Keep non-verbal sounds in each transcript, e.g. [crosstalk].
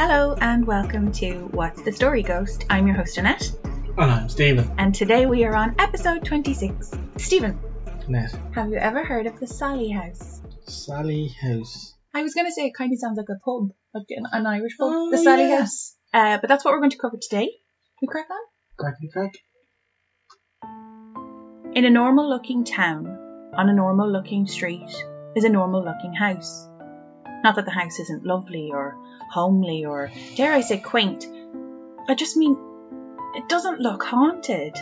Hello and welcome to What's the Story Ghost. I'm your host Annette, And I'm Stephen. and today we are on episode 26. Stephen, Annette. have you ever heard of the Sallie House? Sallie House. I was going to say it kind of sounds like a pub, like an, an Irish pub, Oh, the Sallie yeah. House. Uh, but that's what we're going to cover today. We crack on? Crackety crack. In a normal looking town, on a normal looking street, is a normal looking house. Not that the house isn't lovely or homely or, dare I say, quaint. I just mean, it doesn't look haunted.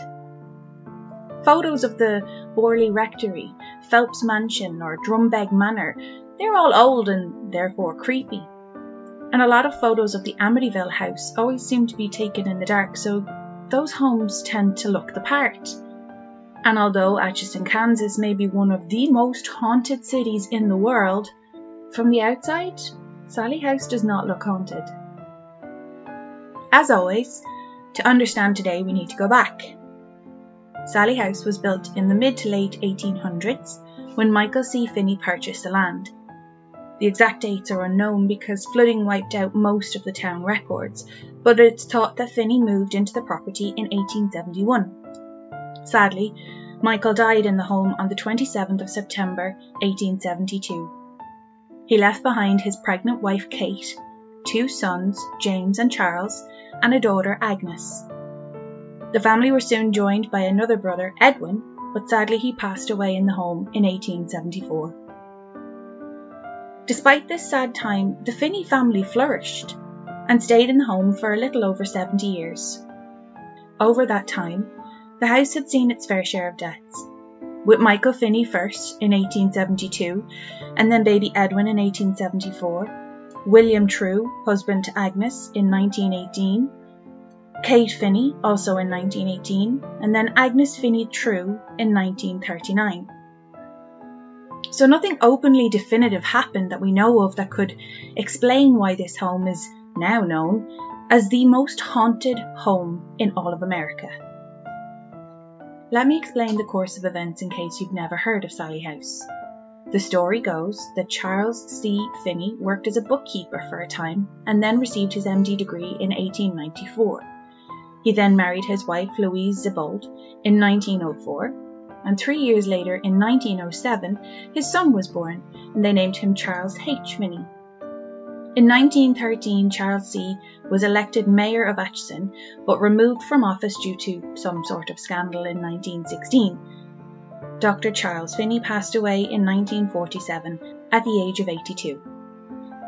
Photos of the Borley Rectory, Phelps Mansion, or Drumbeg Manor, they're all old and therefore creepy. And a lot of photos of the Amityville house always seem to be taken in the dark, so those homes tend to look the part. And although Atchison, Kansas may be one of the most haunted cities in the world, from the outside, Sallie House does not look haunted. As always, to understand today, we need to go back. Sallie House was built in the mid to late 1800s when Michael C. Finney purchased the land. The exact dates are unknown because flooding wiped out most of the town records, but it's thought that Finney moved into the property in 1871. Sadly, Michael died in the home on the 27th of September 1872. He left behind his pregnant wife Kate, two sons, James and Charles, and a daughter, Agnes. The family were soon joined by another brother, Edwin, but sadly he passed away in the home in 1874. Despite this sad time, the Finney family flourished and stayed in the home for a little over 70 years. Over that time, the house had seen its fair share of deaths, with Michael Finney first in 1872, and then baby Edwin in 1874, William True, husband to Agnes, in 1918, Kate Finney, also in 1918, and then Agnes Finney True in 1939. So nothing openly definitive happened that we know of that could explain why this home is now known as the most haunted home in all of America. Let me explain the course of events in case you've never heard of Sallie House. The story goes that Charles C. Finney worked as a bookkeeper for a time and then received his MD degree in 1894. He then married his wife Louise Zibold in 1904, and three years later, in 1907, his son was born, and they named him Charles H. Finney. In 1913, Charles C. was elected mayor of Atchison, but removed from office due to some sort of scandal in 1916. Dr. Charles Finney passed away in 1947 at the age of 82.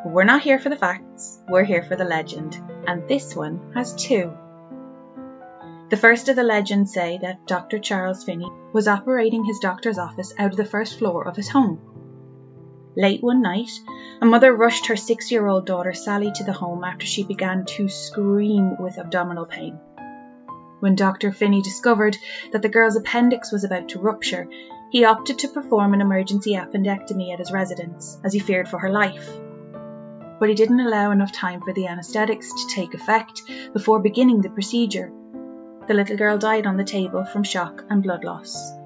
We're not here for the facts, we're here for the legend, and this one has two. The first of the legends say that Dr. Charles Finney was operating his doctor's office out of the first floor of his home. Late one night, a mother rushed her six year old daughter Sallie to the home after she began to scream with abdominal pain. When Dr. Finney discovered that the girl's appendix was about to rupture, he opted to perform an emergency appendectomy at his residence, as he feared for her life. But he didn't allow enough time for the anaesthetics to take effect before beginning the procedure. The little girl died on the table from shock and blood loss.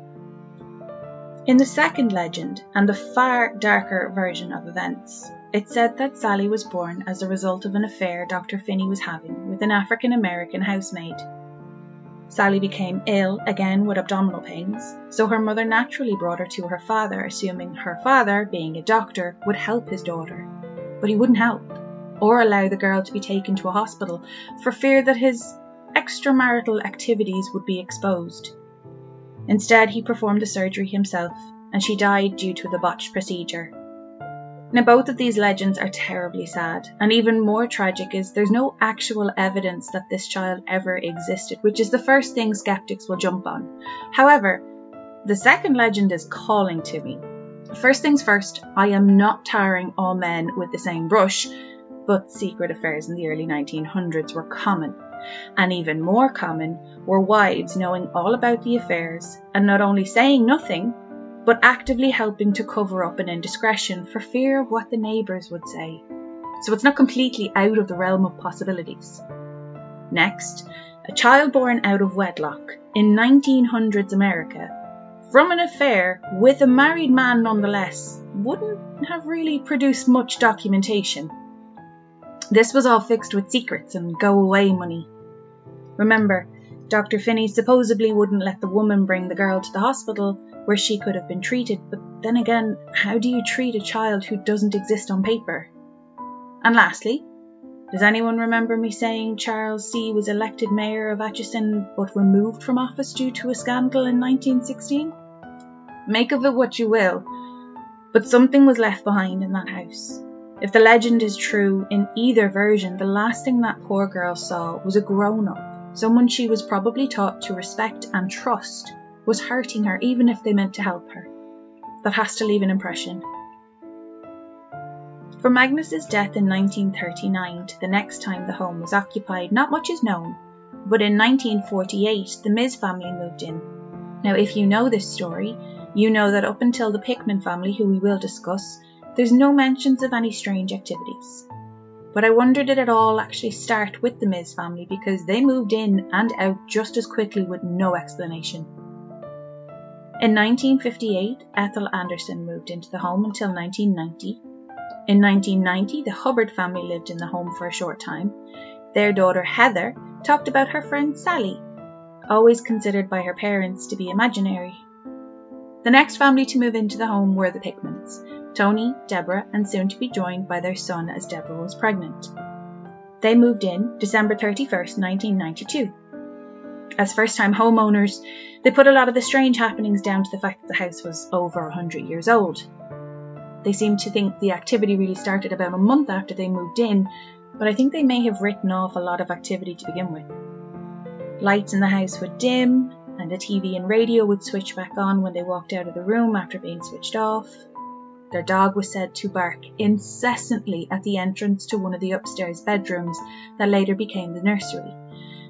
In the second legend, and the far darker version of events, it's said that Sallie was born as a result of an affair Dr. Finney was having with an African American housemaid. Sally became ill again with abdominal pains, so her mother naturally brought her to her father, assuming her father, being a doctor, would help his daughter. But he wouldn't help, or allow the girl to be taken to a hospital for fear that his extramarital activities would be exposed. Instead, he performed the surgery himself, and she died due to the botched procedure. Now, both of these legends are terribly sad, and even more tragic is there's no actual evidence that this child ever existed, which is the first thing skeptics will jump on. However, the second legend is calling to me. First things first, I am not tarring all men with the same brush, but secret affairs in the early 1900s were common. And even more common were wives knowing all about the affairs and not only saying nothing, but actively helping to cover up an indiscretion for fear of what the neighbours would say. So it's not completely out of the realm of possibilities. Next, a child born out of wedlock in 1900s America from an affair with a married man nonetheless wouldn't have really produced much documentation. This was all fixed with secrets and go away money. Remember, Dr. Finney supposedly wouldn't let the woman bring the girl to the hospital where she could have been treated, but then again, how do you treat a child who doesn't exist on paper? And lastly, does anyone remember me saying Charles C. was elected mayor of Atchison but removed from office due to a scandal in 1916? Make of it what you will, but something was left behind in that house. If the legend is true, in either version, the last thing that poor girl saw was a grown up someone she was probably taught to respect and trust, was hurting her even if they meant to help her. That has to leave an impression. From Agnes's death in 1939 to the next time the home was occupied, not much is known, but in 1948 the Miz family moved in. Now, if you know this story, you know that up until the Pickman family, who we will discuss, there's no mentions of any strange activities. But I wonder did it all actually start with the Miz family because they moved in and out just as quickly with no explanation. In 1958, Ethel Anderson moved into the home until 1990. In 1990, the Hubbard family lived in the home for a short time. Their daughter Heather talked about her friend Sallie, always considered by her parents to be imaginary. The next family to move into the home were the Pickmans. Tony, Deborah, and soon to be joined by their son as Deborah was pregnant. They moved in December 31st, 1992. As first time homeowners, they put a lot of the strange happenings down to the fact that the house was over 100 years old. They seem to think the activity really started about a month after they moved in, but I think they may have written off a lot of activity to begin with. Lights in the house would dim, and the TV and radio would switch back on when they walked out of the room after being switched off. Their dog was said to bark incessantly at the entrance to one of the upstairs bedrooms that later became the nursery,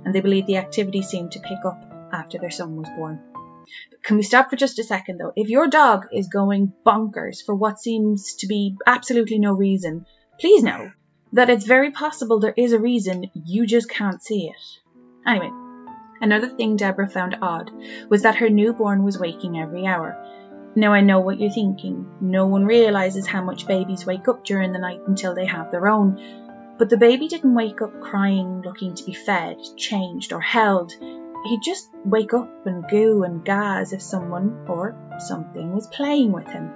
and they believe the activity seemed to pick up after their son was born. Can we stop for just a second though? If your dog is going bonkers for what seems to be absolutely no reason, please know that it's very possible there is a reason, you just can't see it. Anyway, another thing Deborah found odd was that her newborn was waking every hour, now I know what you're thinking. No one realizes how much babies wake up during the night until they have their own. But the baby didn't wake up crying, looking to be fed, changed, or held. He'd just wake up and goo and ga as if someone or something was playing with him.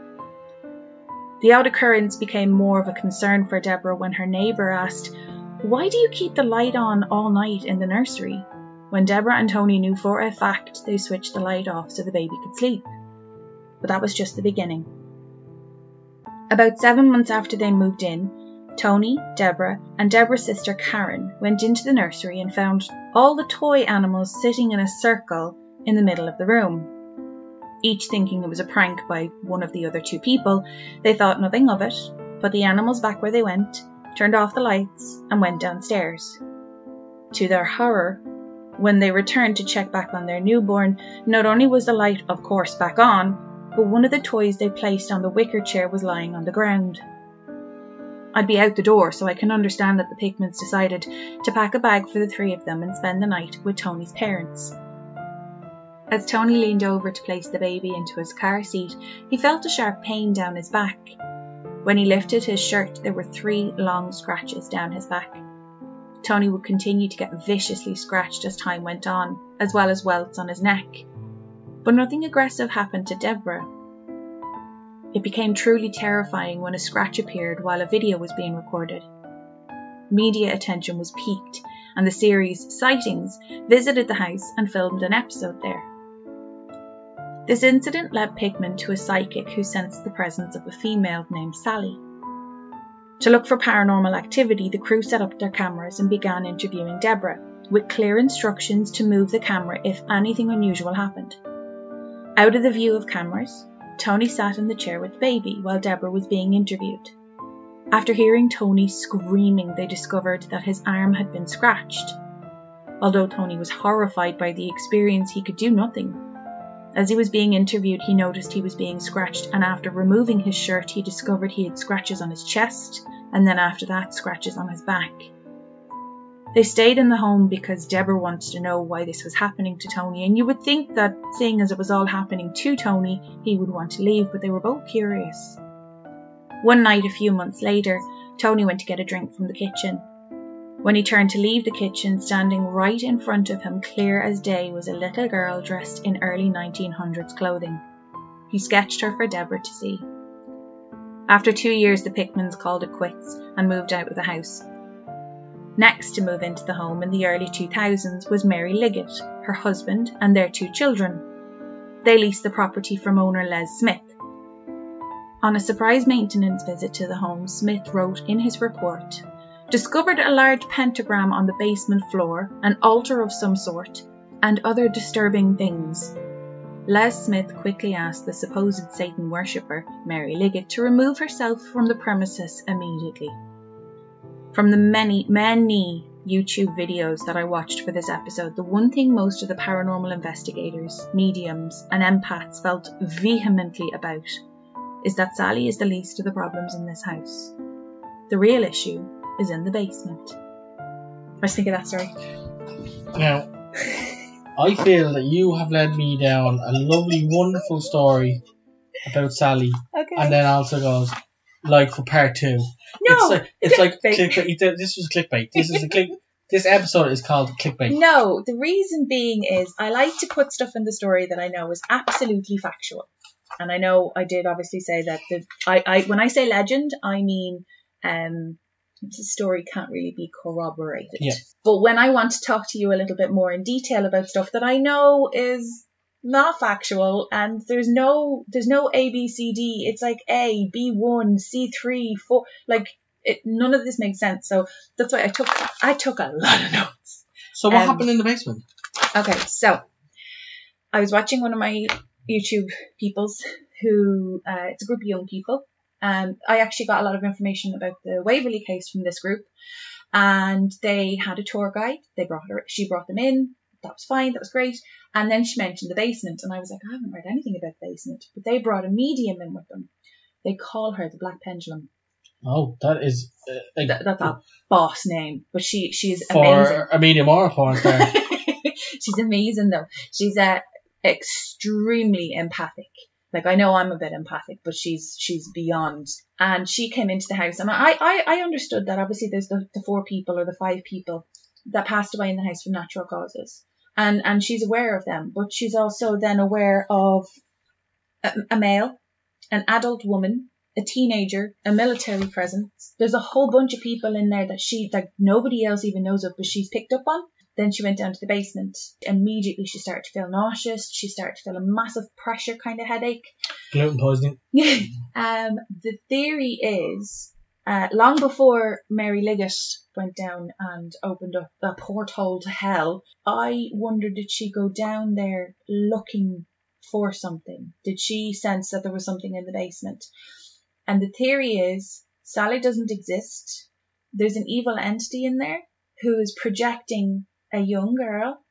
The odd occurrence became more of a concern for Deborah when her neighbour asked, Why do you keep the light on all night in the nursery? When Deborah and Tony knew for a fact they switched the light off so the baby could sleep but that was just the beginning. About seven months after they moved in, Tony, Deborah, and Deborah's sister Karen went into the nursery and found all the toy animals sitting in a circle in the middle of the room. Each thinking it was a prank by one of the other two people, they thought nothing of it, put the animals back where they went, turned off the lights, and went downstairs. To their horror, when they returned to check back on their newborn, not only was the light, of course, back on, but one of the toys they placed on the wicker chair was lying on the ground. I'd be out the door, so I can understand that the Pickmans decided to pack a bag for the three of them and spend the night with Tony's parents. As Tony leaned over to place the baby into his car seat, he felt a sharp pain down his back. When he lifted his shirt, there were three long scratches down his back. Tony would continue to get viciously scratched as time went on, as well as welts on his neck but nothing aggressive happened to Deborah. It became truly terrifying when a scratch appeared while a video was being recorded. Media attention was piqued, and the series Sightings visited the house and filmed an episode there. This incident led Pickman to a psychic who sensed the presence of a female named Sallie. To look for paranormal activity, the crew set up their cameras and began interviewing Deborah, with clear instructions to move the camera if anything unusual happened. Out of the view of cameras, Tony sat in the chair with baby while Deborah was being interviewed. After hearing Tony screaming, they discovered that his arm had been scratched. Although Tony was horrified by the experience, he could do nothing. As he was being interviewed, he noticed he was being scratched, and after removing his shirt, he discovered he had scratches on his chest, and then after that, scratches on his back. They stayed in the home because Deborah wants to know why this was happening to Tony, and you would think that, seeing as it was all happening to Tony, he would want to leave, but they were both curious. One night, a few months later, Tony went to get a drink from the kitchen. When he turned to leave the kitchen, standing right in front of him, clear as day, was a little girl dressed in early 1900s clothing. He sketched her for Deborah to see. After two years, the Pickmans called it quits and moved out of the house. Next to move into the home in the early 2000s was Mary Liggett, her husband, and their two children. They leased the property from owner Les Smith. On a surprise maintenance visit to the home, Smith wrote in his report discovered a large pentagram on the basement floor, an altar of some sort, and other disturbing things. Les Smith quickly asked the supposed Satan worshipper, Mary Liggett, to remove herself from the premises immediately. From the many, many YouTube videos that I watched for this episode, the one thing most of the paranormal investigators, mediums, and empaths felt vehemently about is that Sallie is the least of the problems in this house. The real issue is in the basement. I was thinking that story. Now, I feel that you have led me down a lovely, wonderful story about Sallie, Okay. and then also goes like for part two. no, it's like it's like clickbait. clickbait. This was clickbait. This is a click. This episode is called clickbait. No, the reason being is I like to put stuff in the story that I know is absolutely factual. And I know I did obviously say that the I, I when I say legend, I mean um the story can't really be corroborated. Yeah. But when I want to talk to you a little bit more in detail about stuff that I know is not factual and there's no there's no A B C D. It's like A, B one, C three, four like it, none of this makes sense. So that's why I took I took a lot of notes. So what Um, happened in the basement? Okay, so I was watching one of my YouTube peoples who uh, it's a group of young people. and I actually got a lot of information about the Waverly case from this group, and they had a tour guide. They brought her, she brought them in. That was fine. That was great. And then she mentioned the basement, and I was like, I haven't read anything about the basement. But they brought a medium in with them. They call her the Black Pendulum. Oh, that is uh, That, that's a boss name, but she she's for amazing. a medium or a porn star. [laughs] She's amazing though. She's uh, extremely empathic. Like I know I'm a bit empathic, but she's she's beyond. And she came into the house, and I I, I understood that obviously there's the, the four people or the five people that passed away in the house from natural causes, and and she's aware of them, but she's also then aware of a, a male, an adult woman, a teenager, a military presence. There's a whole bunch of people in there that she like nobody else even knows of, but she's picked up on. Then she went down to the basement. Immediately she started to feel nauseous. She started to feel a massive pressure kind of headache. Gluten poisoning. [laughs] um, the theory is, uh, long before Mary Liggett went down and opened up a porthole to hell, I wondered did she go down there looking for something? Did she sense that there was something in the basement? And the theory is Sallie doesn't exist. There's an evil entity in there who is projecting a young girl,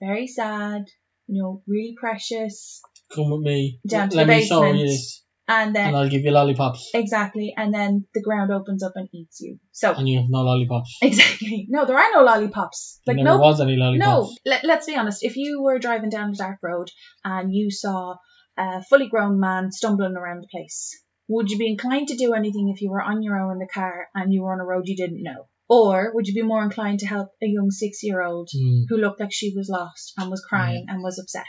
very sad, you know, really precious, Come with me. Down to Let the me show basement. And then and I'll give you lollipops. Exactly, and then the ground opens up and eats you. So And you have no lollipops. exactly, no, there are no lollipops. Like there never no, was any no. lollipops. Let, let's be honest. If you were driving down a dark road and you saw a fully grown man stumbling around the place, would you be inclined to do anything if you were on your own in the car and you were on a road you didn't know? Or would you be more inclined to help a young six-year-old Hmm. who looked like she was lost and was crying and was upset.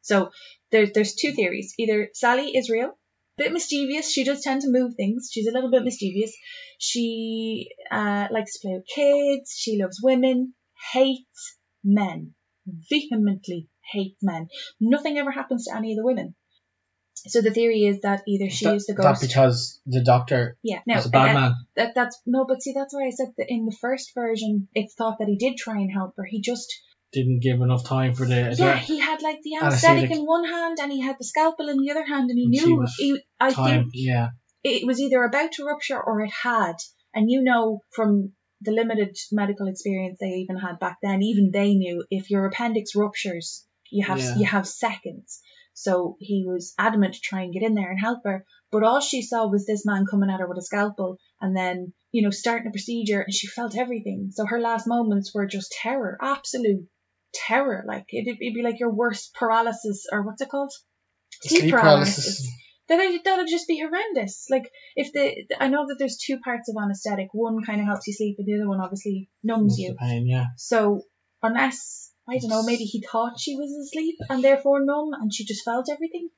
So there, there's two theories. Either Sallie is real, bit mischievous. She does tend to move things. She's a little bit mischievous. She uh, likes to play with kids. She loves women. Hates men. Vehemently hates men. Nothing ever happens to any of the women. So the theory is that either she that, is the that because the doctor yeah. Now is a bad again, man. that that's no, but see that's why I said that in the first version it's thought that he did try and help her. He just Didn't give enough time for the. yeah, he had like the Anesthetic. anesthetic in one hand and he had the scalpel in the other hand and he And she knew was he, I time. think Yeah. it was either about to rupture or it had. And you know from the limited medical experience they even had back then, even they knew if your appendix ruptures, you have Yeah. you have seconds. So he was adamant to try and get in there and help her. But all she saw was this man coming at her with a scalpel and then, you know, starting a procedure and she felt everything. So her last moments were just terror, absolute terror. Like it'd, it'd be like your worst paralysis or what's it called? Sleep paralysis. That'd, that'd just be horrendous. Like if the I know that there's two parts of anesthetic. One kind of helps you sleep, and the other one obviously numbs you. pain, yeah. So unless I don't know, maybe he thought she was asleep and therefore numb, and she just felt everything.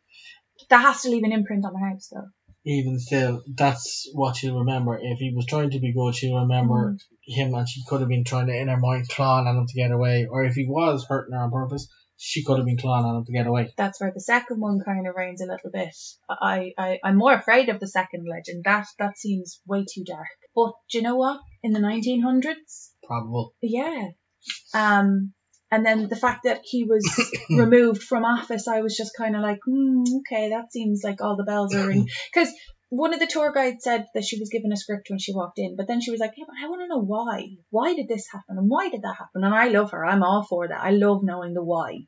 That has to leave an imprint on the house, though. Even still, that's what she'll remember. If he was trying to be good, she'll remember him, and she could have been trying to in her mind clawing at him to get away. Or if he was hurting her on purpose, she could have been clawing at him to get away. That's where the second one kind of reigns a little bit. I, I I'm more afraid of the second legend. That that seems way too dark. But do you know what? In the 1900s, Probable. Yeah. Um, and then the fact that he was [coughs] removed from office, I was just kind of like, hmm, okay, that seems like all the bells are ringing. [coughs] Because one of the tour guides said that she was given a script when she walked in, but then she was like, yeah, but I want to know why. Why did this happen? And why did that happen? And I love her. I'm all for that. I love knowing the why.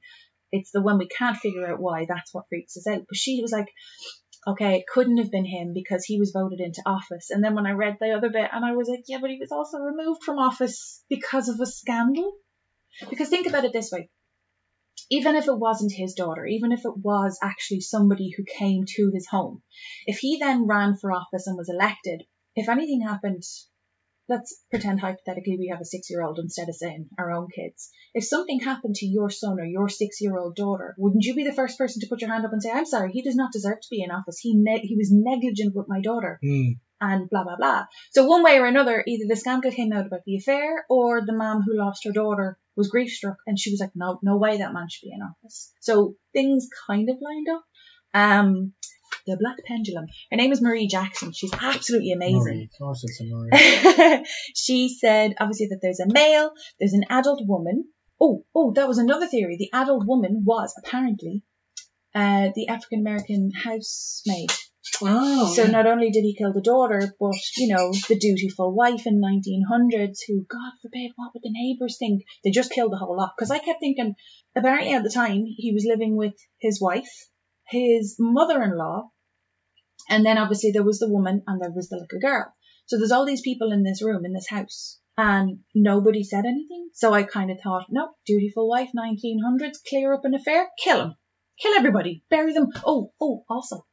It's the when we can't figure out why, that's what freaks us out. But she was like, okay, it couldn't have been him because he was voted into office. And then when I read the other bit, and I was like, yeah, but he was also removed from office because of a scandal. Because think about it this way. Even if it wasn't his daughter, even if it was actually somebody who came to his home, if he then ran for office and was elected, if anything happened, let's pretend hypothetically we have a six year old instead of saying our own kids. If something happened to your son or your six year old daughter, wouldn't you be the first person to put your hand up and say, I'm sorry, he does not deserve to be in office. He, ne- he was negligent with my daughter Hmm. and blah blah blah. So one way or another, either the scandal came out about the affair, or the mom who lost her daughter was grief struck, and she was like, "No, no way, that man should be in office." So things kind of lined up. Um, the Black Pendulum. Her name is Marie Jackson. She's absolutely amazing. Marie. Of course it's a Marie. [laughs] she said obviously that there's a male, there's an adult woman. Oh, oh, that was another theory. The adult woman was apparently uh, the African American housemaid. Oh. So not only did he kill the daughter, but you know the dutiful wife in 1900s, who God forbid, what would the neighbours think? They just killed the whole lot. Because I kept thinking, apparently at the time he was living with his wife, his mother-in-law, and then obviously there was the woman and there was the little girl. So there's all these people in this room in this house. And nobody said anything. So I kind of thought, no, dutiful wife, 1900s, clear up an affair, kill him. Kill everybody. Bury them. Oh, oh, also,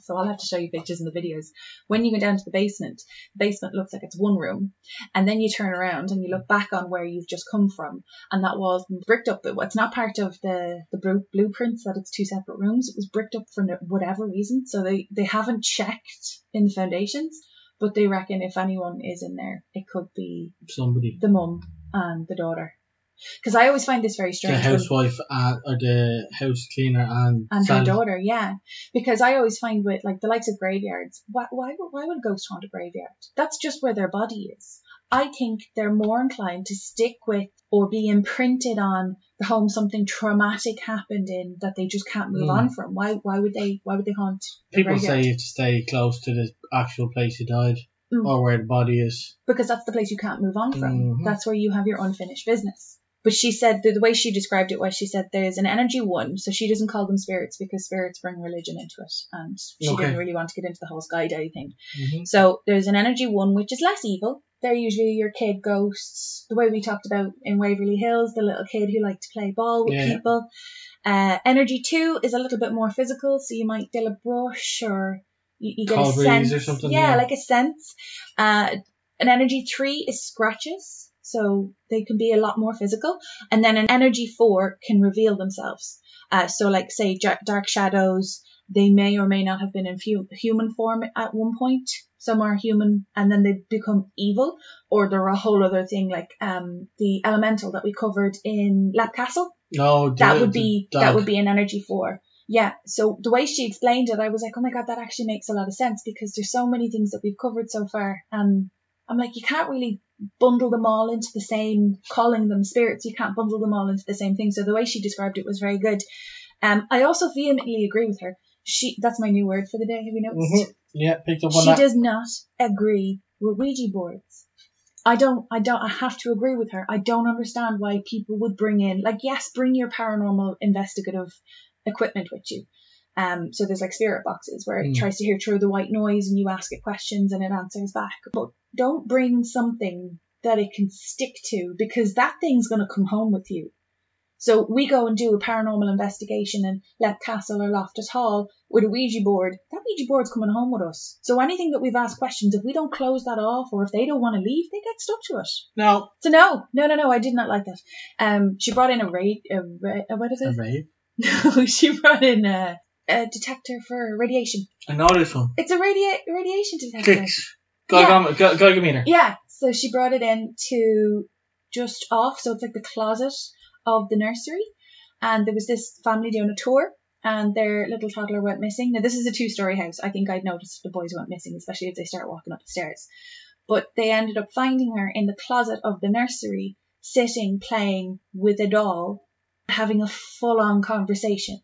so I'll have to show you pictures in the videos. When you go down to the basement, the basement looks like it's one room, and then you turn around and you look back on where you've just come from, and that wall's bricked up. But it's not part of the the blu- blueprints that it's two separate rooms. It was bricked up for whatever reason, so they they haven't checked in the foundations, but they reckon if anyone is in there, it could be Somebody. the mum and the daughter. Because I always find this very The strange. when- housewife and, or the house cleaner and, and her daughter, yeah. Because I always find with like the likes of graveyards, why why would why would a ghost haunt a graveyard? That's just where their body is. I think they're more inclined to stick with or be imprinted on the home something traumatic happened in that they just can't move Mm. on from. Why why would they why would they haunt People say you have to stay close to the actual place you died Mm. or where the body is. because that's the place you can't move on from. Mhm. That's where you have your unfinished business. But she said the, the way she described it was she said there's an energy one, so she doesn't call them spirits because spirits bring religion into it, and she Okay. didn't really want to get into the whole sky daddy thing. Mm-hmm. So there's an energy one which is less evil. They're usually your kid ghosts, the way we talked about in Waverly Hills, the little kid who liked to play ball with Yeah. people. Uh, energy two is a little bit more physical, so you might feel a brush or you, you get Cold a sense. yeah, yeah. like a sense. Uh, an energy three is scratches, so they can be a lot more physical. And then an energy four can reveal themselves. Uh, so like say dark shadows, they may or may not have been in fu- human form at one point. Some are human and then they become evil, or they're a whole other thing like um the elemental that we covered in Leap Castle No, the, that would be dog. that would be an energy four. Yeah. So the way she explained it, I was like, oh my god, that actually makes a lot of sense because there's so many things that we've covered so far, and I'm like, you can't really bundle them all into the same, calling them spirits. You can't bundle them all into the same thing. So the way she described it was very good. Um, I also vehemently agree with her. She that's my new word for the day. Have you noticed? Mhm. Yeah, picked up on She that. does not agree with Ouija boards. I don't, I don't, I have to agree with her. I don't understand why people would bring in, like, yes, bring your paranormal investigative equipment with you. Um, so there's like spirit boxes where it Mm. tries to hear through the white noise and you ask it questions and it answers back. But don't bring something that it can stick to because that thing's going to come home with you. So we go and do a paranormal investigation in Leap Castle or Loftus Hall with a Ouija board. That Ouija board's coming home with us. So anything that we've asked questions, if we don't close that off or if they don't want to leave, they get stuck to it. No. So no, no, no, no, I did not like that. Um, she brought in a raid, a, ra- a what is A it? rave. [laughs] No, she brought in a, a detector for radiation. I know this one. It's a radia- radiation detector. Ge- Geigermeter. Yeah, so she brought it in to just off, so it's like the closet of the nursery. And there was this family doing a tour, and their little toddler went missing. Now, this is a two story house. I think I'd noticed the boys went missing, especially if they start walking up the stairs. But they ended up finding her in the closet of the nursery, sitting, playing with a doll, having a full on conversation.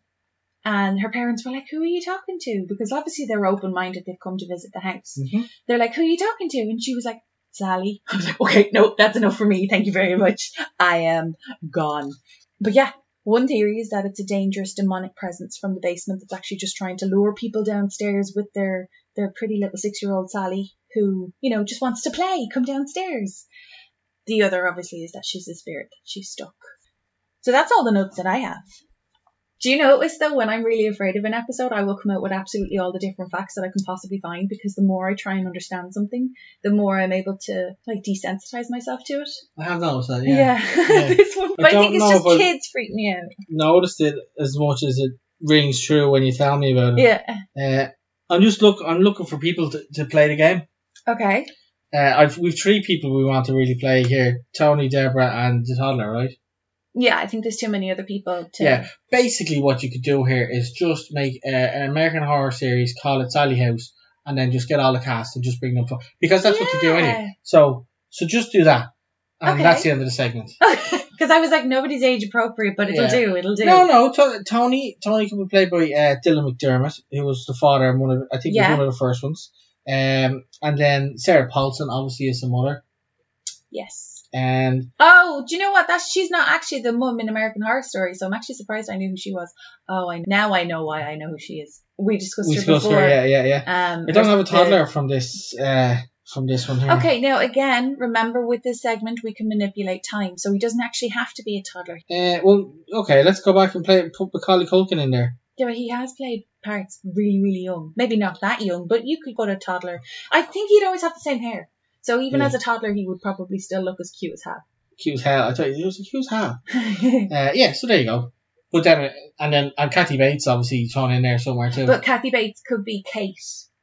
And her parents were like, Who are you talking to? Because obviously they're open minded, they've come to visit the house Mhm. they're like, who are you talking to? And she was like, Sallie. [laughs] I was like, okay, no, that's enough for me. Thank you very much. I am gone. But yeah, one theory is that it's a dangerous demonic presence from the basement that's actually just trying to lure people downstairs with their, their pretty little six year old Sallie who, you know, just wants to play, come downstairs. The other obviously is that she's a spirit, that she's stuck. So that's all the notes that I have. Do you notice though, when I'm really afraid of an episode, I will come out with absolutely all the different facts that I can possibly find because the more I try and understand something, the more I'm able to like desensitize myself to it. I have noticed that, yeah. Yeah, [laughs] this one. But I, don't think it's just kids freak me out. Noticed it as much as it rings true when you tell me about it. Yeah. Uh, I'm just look. I'm looking for people to, to play the game. Okay. Uh, I've we've three people we want to really play here: Tony, Deborah, and the toddler. Right? Yeah, I think there's too many other people to. Yeah. Basically, what you could do here is just make uh, an American Horror series, call it Sallie House, and then just get all the cast and just bring them for because that's what you do anyway. So so just do that, and Okay. that's the end of the segment. [laughs] Because I was like, nobody's age appropriate, but it'll Yeah. do. It'll do. No, no. To- Tony, Tony can be played by uh, Dylan McDermott, who was the father and one of, I think, he Yeah. was one of the first ones. Um, and then Sarah Paulson obviously is the mother, Yes. And Oh, do you know what? That's she's not actually the mum in American Horror Story, so I'm actually surprised I knew who she was. Oh, I now I know why I know who she is. We discussed we her discussed before. her. Yeah, yeah, yeah. Um, I don't have a the- toddler from this, uh, from this one here. Okay, now again, remember with this segment we can manipulate time, so he doesn't actually have to be a toddler. Uh, well, okay. Let's go back and play. Put Macaulay Culkin in there. Yeah, but he has played parts really, really young. Maybe not that young, but you could go to a toddler. I think he'd always have the same hair. So even Yeah. as a toddler, he would probably still look as cute as hell. Cute as hell. I tell you, it was cute as hell. [laughs] Uh, yeah. So there you go. But then, and then, and Kathy Bates obviously thrown in there somewhere too. But Kathy Bates could be Kate.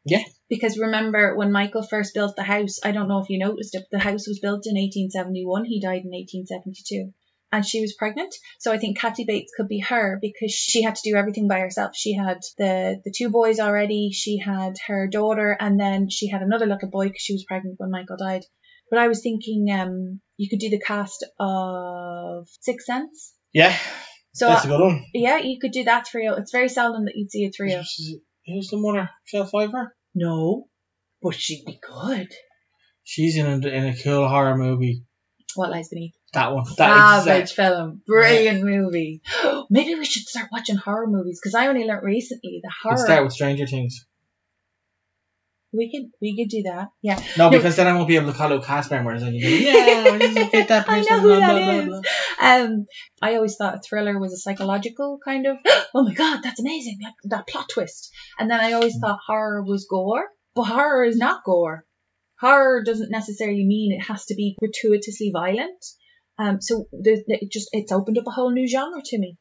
Yeah. Because remember when Michael first built the house, I don't know if you noticed it, the house was built in 1871. He died in 1872. And she was pregnant. So I think Kathy Bates could be her because she had to do everything by herself. She had the, the two boys already. She had her daughter and then she had another little boy because she was pregnant when Michael died. But I was thinking um, you could do the cast of Sixth Sense. yeah, So that's a good one. yeah, you could do that trio. It's very seldom that you'd see a trio. Who's who's the mother? Michelle Pfeiffer. No, but she'd be good. She's in a, in a cool horror movie. What lies beneath? That one. That Savage exact- film, brilliant movie. [gasps] Maybe we should start watching horror movies because I only learnt recently the Let's horror. start with Stranger Things. we could we could do that. Yeah, No, No. because then I won't be able to call out cast members and you go, [laughs] yeah, this is get that [laughs] I know who blah, that blah, blah, is. blah. Um, I always thought a thriller was a psychological kind of. [gasps] Oh my god, that's amazing! Like that plot twist. And then I always thought horror was gore, but horror is not gore. Horror doesn't necessarily mean it has to be gratuitously violent. Um, so it just it's opened up a whole new genre to me.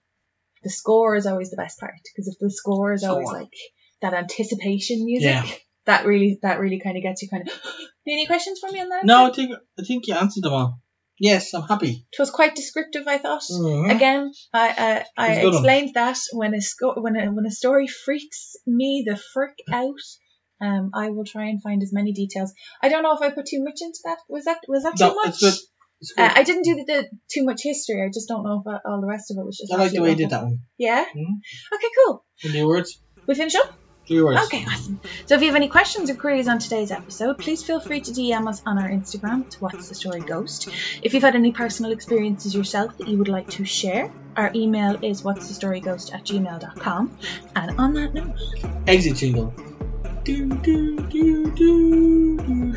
The score is always the best part because if the score is always like that anticipation music, Yeah. that really that really kind of gets you kind of. [gasps] Any questions for me on that? No, I think I think you answered them all. Yes, I'm happy. It was quite descriptive, I thought. Mhm. Again, I uh, I a good one. explained that when a sco- when a when a story freaks me the frick out, um, I will try and find as many details. I don't know if I put too much into that. Was that was that too No, much? it's good. It's good. Uh, I didn't do the, the too much history. I just don't know if uh, all the rest of it was just. I like the way you did that one. Yeah. Mhm. Okay. Cool. Your words, We finish up. three words. Okay, awesome. So if you have any questions or queries on today's episode, please feel free to DM us on our Instagram at What's the Story Ghost. If you've had any personal experiences yourself that you would like to share, our email is what's the story ghost at gmail.com. And on that note, Exit jingle. Do, do, do, do, do,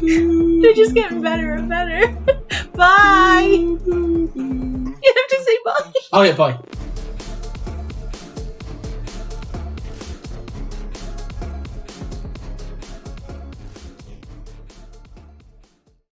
do. They're just getting better and better. [laughs] Bye. [laughs] You have to say bye. Oh yeah, bye.